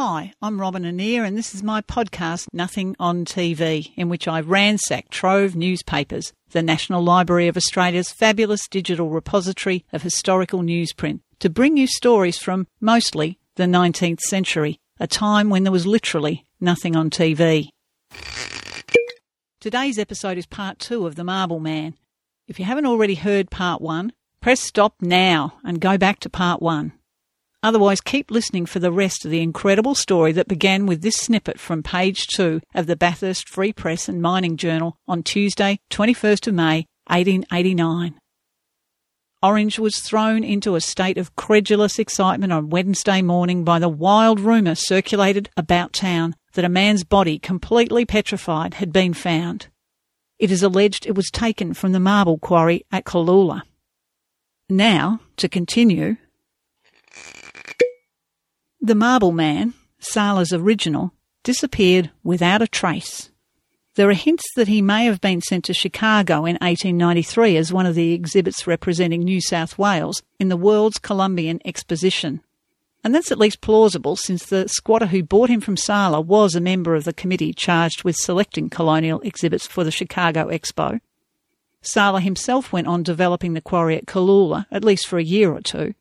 Hi, I'm Robyn Annear, and this is my podcast, Nothing on TV, in which I ransack Trove newspapers, the National Library of Australia's fabulous digital repository of historical newsprint, to bring you stories from mostly the 19th century, a time when there was literally nothing on TV. Today's episode is part two of The Marble Man. If you haven't already heard part one, press stop now and go back to part one. Otherwise, keep listening for the rest of the incredible story that began with this snippet from page two of the Bathurst Free Press and Mining Journal on Tuesday, 21st of May, 1889. Orange was thrown into a state of credulous excitement on Wednesday morning by the wild rumour circulated about town that a man's body, completely petrified, had been found. It is alleged it was taken from the marble quarry at Caloola. Now, to continue, the Marble Man, Sala's original, disappeared without a trace. There are hints that he may have been sent to Chicago in 1893 as one of the exhibits representing New South Wales in the World's Columbian Exposition. And that's at least plausible since the squatter who bought him from Sala was a member of the committee charged with selecting colonial exhibits for the Chicago Expo. Sala himself went on developing the quarry at Caloola, at least for a year or two,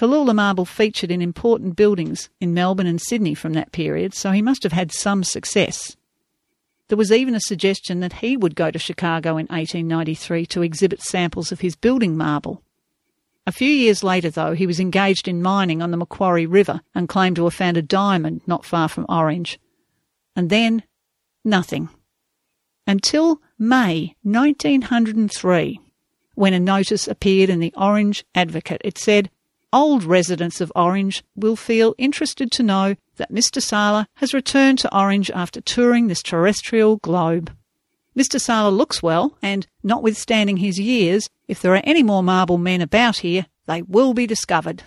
Caloola marble featured in important buildings in Melbourne and Sydney from that period, so he must have had some success. There was even a suggestion that he would go to Chicago in 1893 to exhibit samples of his building marble. A few years later, though, he was engaged in mining on the Macquarie River and claimed to have found a diamond not far from Orange. And then, nothing. Until May 1903, when a notice appeared in the Orange Advocate. It said, old residents of Orange will feel interested to know that Mr. Sala has returned to Orange after touring this terrestrial globe. Mr. Sala looks well, and notwithstanding his years, if there are any more marble men about here, they will be discovered.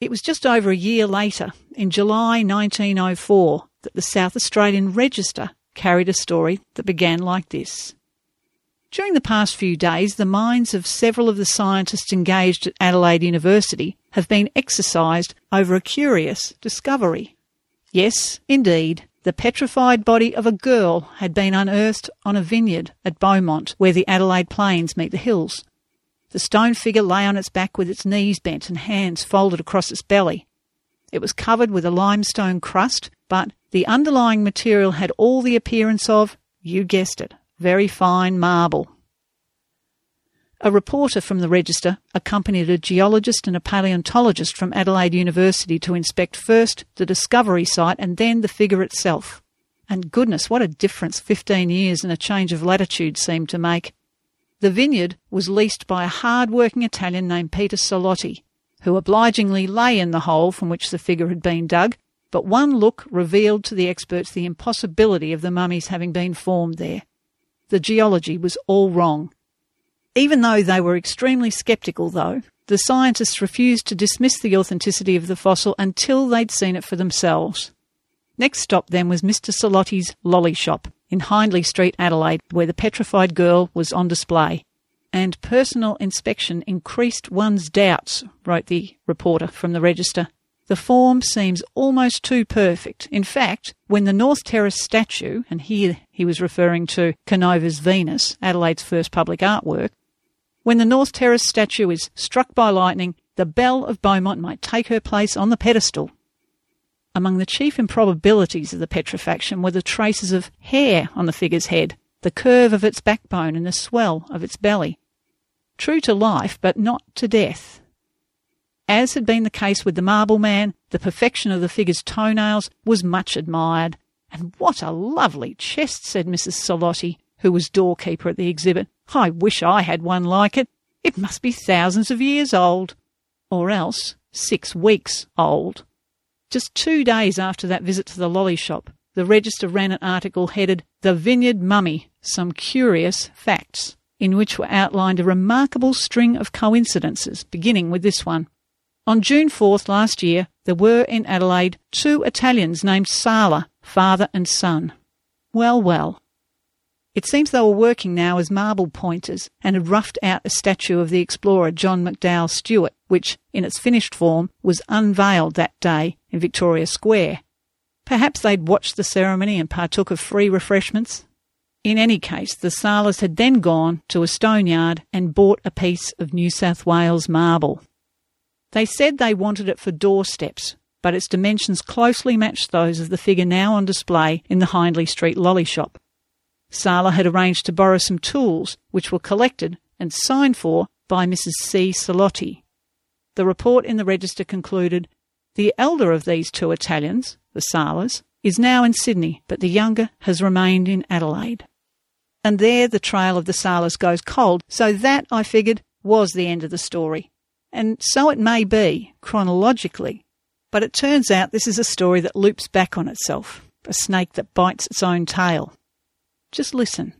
It was just over a year later, in July 1904, that the South Australian Register carried a story that began like this. During the past few days, the minds of several of the scientists engaged at Adelaide University have been exercised over a curious discovery. Yes, indeed, the petrified body of a girl had been unearthed on a vineyard at Beaumont, where the Adelaide Plains meet the hills. The stone figure lay on its back with its knees bent and hands folded across its belly. It was covered with a limestone crust, but the underlying material had all the appearance of, you guessed it, very fine marble. A reporter from the Register accompanied a geologist and a paleontologist from Adelaide University to inspect first the discovery site and then the figure itself. And goodness, what a difference 15 years and a change of latitude seemed to make. The vineyard was leased by a hard working Italian named Peter Salotti, who obligingly lay in the hole from which the figure had been dug, but one look revealed to the experts the impossibility of the mummies having been formed there the geology was all wrong. Even though they were extremely sceptical, though, the scientists refused to dismiss the authenticity of the fossil until they'd seen it for themselves. Next stop then was Mr. Salotti's lolly shop in Hindley Street, Adelaide, where the petrified girl was on display. And personal inspection increased one's doubts, wrote the reporter from the Register. The form seems almost too perfect. In fact, when the North Terrace statue, and here he was referring to Canova's Venus, Adelaide's first public artwork, when the North Terrace statue is struck by lightning, the belle of Beaumont might take her place on the pedestal. Among the chief improbabilities of the petrifaction were the traces of hair on the figure's head, the curve of its backbone, and the swell of its belly. True to life, but not to death. As had been the case with the marble man, the perfection of the figure's toenails was much admired. And what a lovely chest, said Mrs. Salotti, who was doorkeeper at the exhibit. I wish I had one like it. It must be thousands of years old. Or else six weeks old. Just two days after that visit to the lolly shop, the Register ran an article headed The Vineyard Mummy Some Curious Facts, in which were outlined a remarkable string of coincidences, beginning with this one. On June 4th last year, there were in Adelaide two Italians named Sala, father and son. Well, well. It seems they were working now as marble pointers and had roughed out a statue of the explorer John McDouall Stuart, which, in its finished form, was unveiled that day in Victoria Square. Perhaps they'd watched the ceremony and partook of free refreshments. In any case, the Salas had then gone to a stone yard and bought a piece of New South Wales marble. They said they wanted it for doorsteps, but its dimensions closely matched those of the figure now on display in the Hindley Street lolly shop. Sala had arranged to borrow some tools, which were collected and signed for by Mrs. C. Salotti. The report in the register concluded the elder of these two Italians, the Salas, is now in Sydney, but the younger has remained in Adelaide. And there the trail of the Salas goes cold, so that, I figured, was the end of the story. And so it may be, chronologically, but it turns out this is a story that loops back on itself, a snake that bites its own tail. Just listen.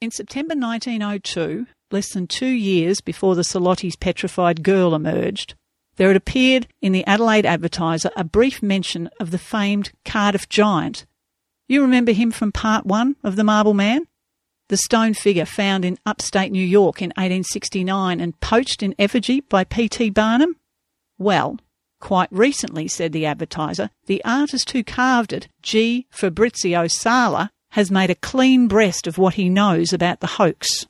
In September 1902, less than two years before the Salotti's petrified girl emerged, there had appeared in the Adelaide Advertiser a brief mention of the famed Cardiff giant. You remember him from part one of The Marble Man? The stone figure found in upstate New York in 1869 and poached in effigy by P.T. Barnum? Well, Quite recently, said the advertiser, the artist who carved it, G. Fabrizio Sala, has made a clean breast of what he knows about the hoax.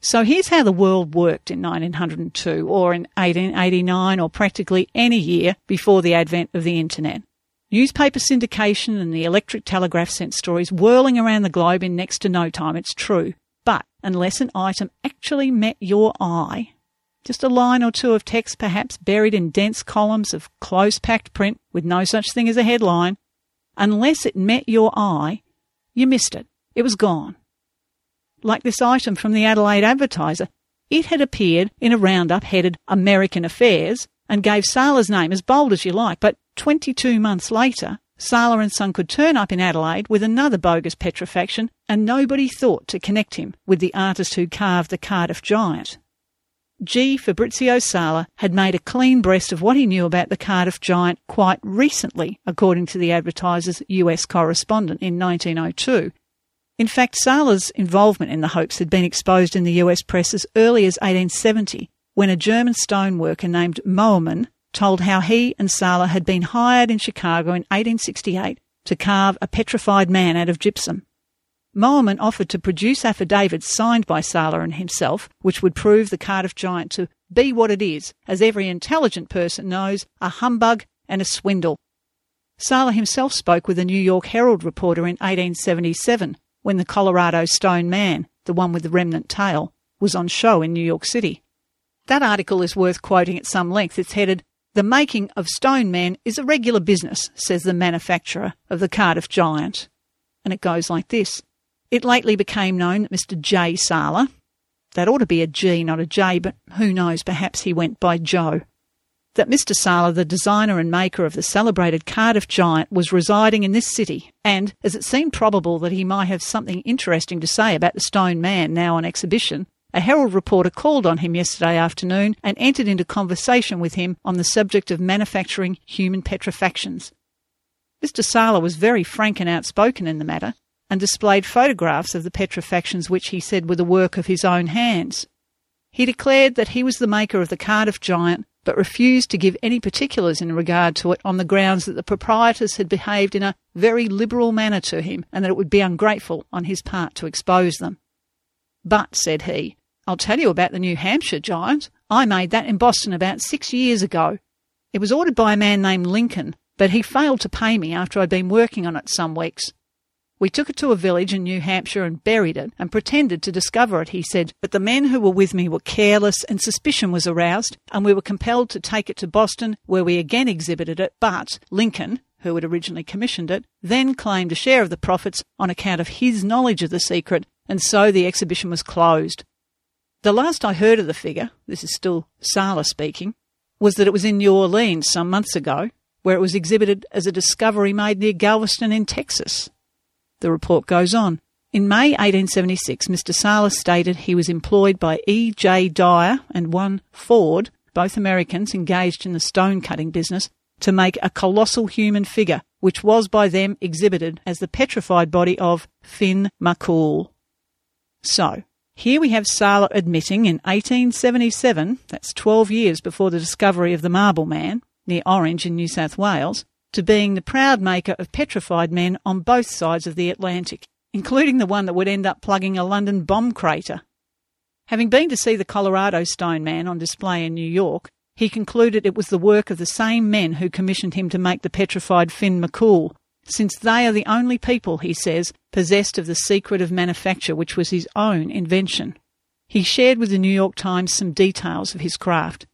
So here's how the world worked in 1902 or in 1889 or practically any year before the advent of the internet. Newspaper syndication and the electric telegraph sent stories whirling around the globe in next to no time, it's true. But unless an item actually met your eye, just a line or two of text, perhaps buried in dense columns of close packed print with no such thing as a headline. Unless it met your eye, you missed it. It was gone. Like this item from the Adelaide Advertiser, it had appeared in a roundup headed American Affairs and gave Sala's name as bold as you like, but 22 months later, Sala and Son could turn up in Adelaide with another bogus petrifaction, and nobody thought to connect him with the artist who carved the Cardiff giant. G. Fabrizio Sala had made a clean breast of what he knew about the Cardiff giant quite recently, according to the advertiser's US correspondent in 1902. In fact, Sala's involvement in the hoax had been exposed in the US press as early as 1870, when a German stoneworker named Moerman told how he and Sala had been hired in Chicago in 1868 to carve a petrified man out of gypsum. Moerman offered to produce affidavits signed by Sala and himself, which would prove the Cardiff giant to be what it is, as every intelligent person knows, a humbug and a swindle. Sala himself spoke with a New York Herald reporter in 1877 when the Colorado Stone Man, the one with the remnant tail, was on show in New York City. That article is worth quoting at some length. It's headed, The Making of Stone Man is a regular business, says the manufacturer of the Cardiff Giant. And it goes like this. It lately became known that Mr. J. Sala, that ought to be a G, not a J, but who knows, perhaps he went by Joe, that Mr. Sala, the designer and maker of the celebrated Cardiff Giant, was residing in this city, and as it seemed probable that he might have something interesting to say about the stone man now on exhibition, a Herald reporter called on him yesterday afternoon and entered into conversation with him on the subject of manufacturing human petrifactions. Mr. Sala was very frank and outspoken in the matter, and displayed photographs of the petrifactions which he said were the work of his own hands. He declared that he was the maker of the Cardiff Giant, but refused to give any particulars in regard to it on the grounds that the proprietors had behaved in a very liberal manner to him and that it would be ungrateful on his part to expose them. But, said he, I'll tell you about the New Hampshire Giant. I made that in Boston about six years ago. It was ordered by a man named Lincoln, but he failed to pay me after I'd been working on it some weeks. We took it to a village in New Hampshire and buried it and pretended to discover it, he said. But the men who were with me were careless and suspicion was aroused, and we were compelled to take it to Boston, where we again exhibited it. But Lincoln, who had originally commissioned it, then claimed a share of the profits on account of his knowledge of the secret, and so the exhibition was closed. The last I heard of the figure, this is still Sala speaking, was that it was in New Orleans some months ago, where it was exhibited as a discovery made near Galveston in Texas. The report goes on. In May 1876, Mr. Sala stated he was employed by E. J. Dyer and one Ford, both Americans engaged in the stone cutting business, to make a colossal human figure which was by them exhibited as the petrified body of Finn McCool. So, here we have Sala admitting in 1877, that's 12 years before the discovery of the Marble Man, near Orange in New South Wales, to being the proud maker of petrified men on both sides of the Atlantic, including the one that would end up plugging a London bomb crater. Having been to see the Colorado Stone Man on display in New York, he concluded it was the work of the same men who commissioned him to make the petrified Finn McCool, since they are the only people, he says, possessed of the secret of manufacture which was his own invention. He shared with the New York Times some details of his craft.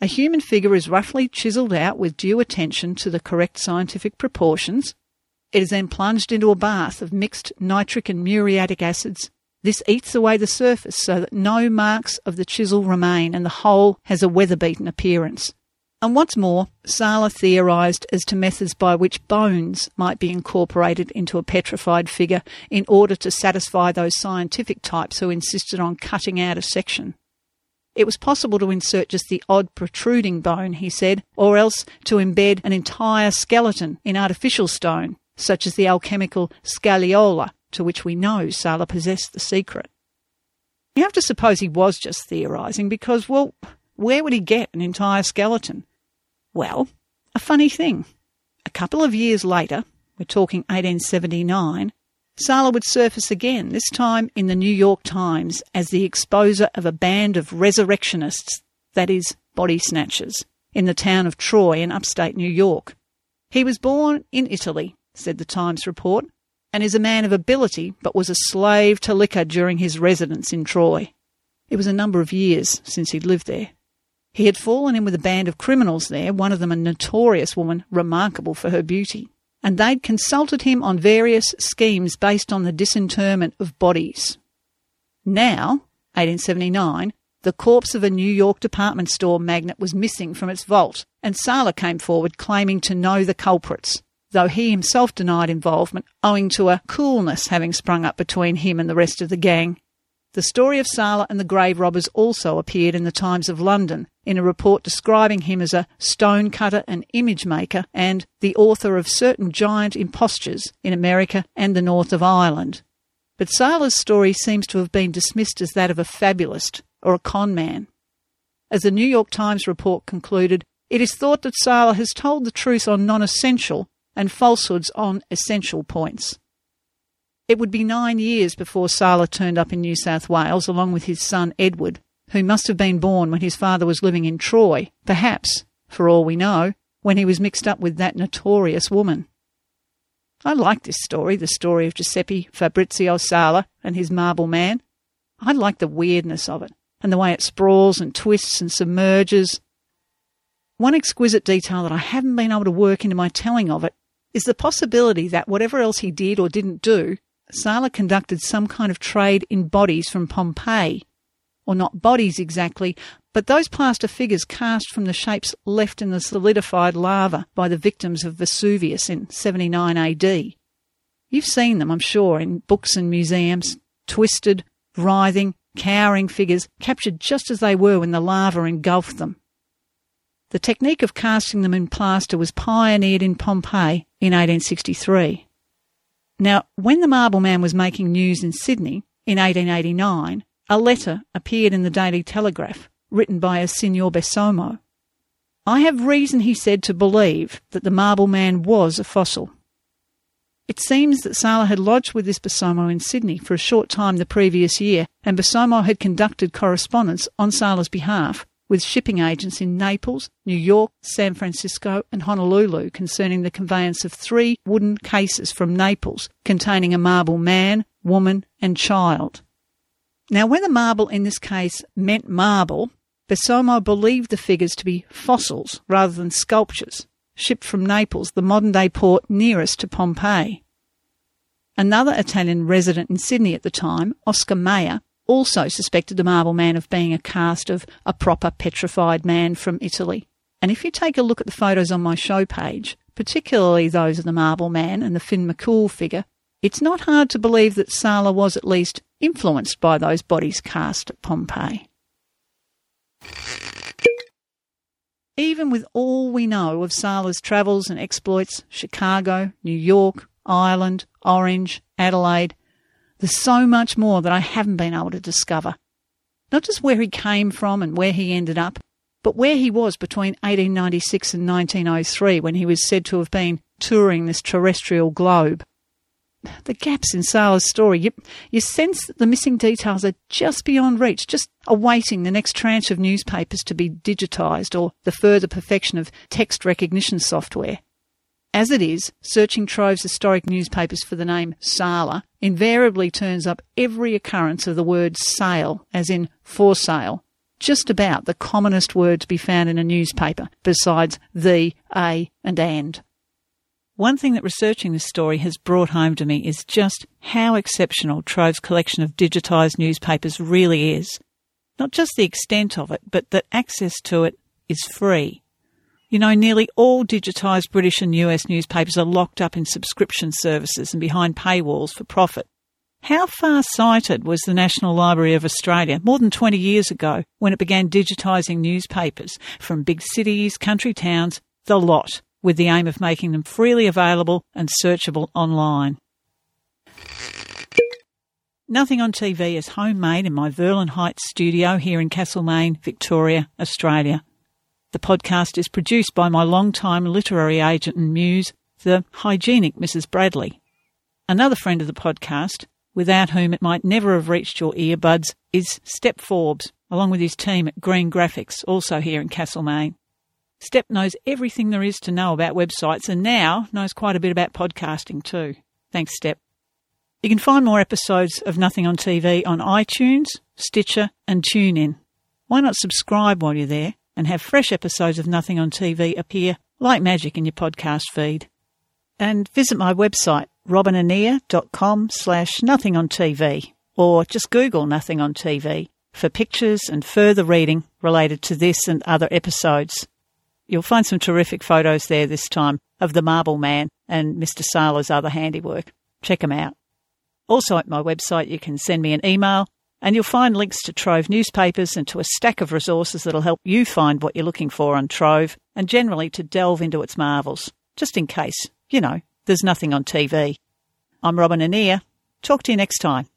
A human figure is roughly chiselled out with due attention to the correct scientific proportions. It is then plunged into a bath of mixed nitric and muriatic acids this eats away the surface so that no marks of the chisel remain and the whole has a weather-beaten appearance. And what's more, Sala theorised as to methods by which bones might be incorporated into a petrified figure in order to satisfy those scientific types who insisted on cutting out a section. It was possible to insert just the odd protruding bone, he said, or else to embed an entire skeleton in artificial stone, such as the alchemical scagliola, to which we know Sala possessed the secret. You have to suppose he was just theorising because, well, where would he get an entire skeleton? Well, a funny thing. A couple of years later, we're talking 1879, Sala would surface again, this time in the New York Times, as the exposer of a band of resurrectionists, that is, body snatchers, in the town of Troy in upstate New York. He was born in Italy, said the Times report, and is a man of ability, but was a slave to liquor during his residence in Troy. It was a number of years since he'd lived there. He had fallen in with a band of criminals there, one of them a notorious woman remarkable for her beauty, and they'd consulted him on various schemes based on the disinterment of bodies. Now, 1879, the corpse of a New York department store magnate was missing from its vault, and Sala came forward claiming to know the culprits though he himself denied involvement owing to a coolness having sprung up between him and the rest of the gang. The story of Sala and the grave robbers also appeared in the Times of London in a report describing him as a stone cutter and image maker and the author of certain giant impostures in America and the north of Ireland. But Sala's story seems to have been dismissed as that of a fabulist or a con man. As the New York Times report concluded, it is thought that Sala has told the truth on non essential and falsehoods on essential points. It would be nine years before Sala turned up in New South Wales along with his son Edward, who must have been born when his father was living in Troy, perhaps, for all we know, when he was mixed up with that notorious woman. I like this story, the story of Giuseppe Fabrizio Sala and his marble man. I like the weirdness of it, and the way it sprawls and twists and submerges. One exquisite detail that I haven't been able to work into my telling of it is the possibility that whatever else he did or didn't do, Sala conducted some kind of trade in bodies from Pompeii. Or not bodies exactly, but those plaster figures cast from the shapes left in the solidified lava by the victims of Vesuvius in 79 AD. You've seen them, I'm sure, in books and museums, twisted, writhing, cowering figures captured just as they were when the lava engulfed them. The technique of casting them in plaster was pioneered in Pompeii in 1863. Now, when the Marble Man was making news in Sydney in 1889, a letter appeared in the Daily Telegraph written by a Signor Besomo. I have reason, he said, to believe that the Marble Man was a fossil. It seems that Sala had lodged with this Besomo in Sydney for a short time the previous year, and Besomo had conducted correspondence on Sala's behalf with shipping agents in Naples, New York, San Francisco, and Honolulu concerning the conveyance of three wooden cases from Naples containing a marble man, woman, and child. Now, whether marble in this case meant marble, Besomo believed the figures to be fossils rather than sculptures, shipped from Naples, the modern day port nearest to Pompeii. Another Italian resident in Sydney at the time, Oscar Mayer, also suspected the Marble Man of being a cast of a proper petrified man from Italy. And if you take a look at the photos on my show page, particularly those of the Marble Man and the Finn McCool figure, it's not hard to believe that Sala was at least influenced by those bodies cast at Pompeii. Even with all we know of Sala's travels and exploits, Chicago, New York, Ireland, Orange, Adelaide, there's so much more that I haven't been able to discover. Not just where he came from and where he ended up, but where he was between 1896 and 1903 when he was said to have been touring this terrestrial globe. The gaps in Sala's story, you, you sense that the missing details are just beyond reach, just awaiting the next tranche of newspapers to be digitised or the further perfection of text recognition software. As it is, searching Trove's historic newspapers for the name Sala invariably turns up every occurrence of the word sale, as in for sale, just about the commonest word to be found in a newspaper, besides the, a, and and. One thing that researching this story has brought home to me is just how exceptional Trove's collection of digitised newspapers really is. Not just the extent of it, but that access to it is free. You know, nearly all digitised British and US newspapers are locked up in subscription services and behind paywalls for profit. How far sighted was the National Library of Australia more than 20 years ago when it began digitising newspapers from big cities, country towns, the lot, with the aim of making them freely available and searchable online? Nothing on TV is homemade in my Verlyn Heights studio here in Castlemaine, Victoria, Australia. The podcast is produced by my long-time literary agent and muse, the hygienic Mrs. Bradley. Another friend of the podcast, without whom it might never have reached your earbuds, is Step Forbes, along with his team at Green Graphics, also here in Castlemaine. Step knows everything there is to know about websites and now knows quite a bit about podcasting too. Thanks, Step. You can find more episodes of Nothing on TV on iTunes, Stitcher, and TuneIn. Why not subscribe while you're there? And have fresh episodes of Nothing on TV appear like magic in your podcast feed. And visit my website, robynannear.com slash nothing on TV, or just Google Nothing on TV for pictures and further reading related to this and other episodes. You'll find some terrific photos there this time of the Marble Man and Mr. Sala's other handiwork. Check them out. Also at my website, you can send me an email and you'll find links to Trove newspapers and to a stack of resources that'll help you find what you're looking for on Trove and generally to delve into its marvels, just in case, you know, there's nothing on TV. I'm Robyn Annear. Talk to you next time.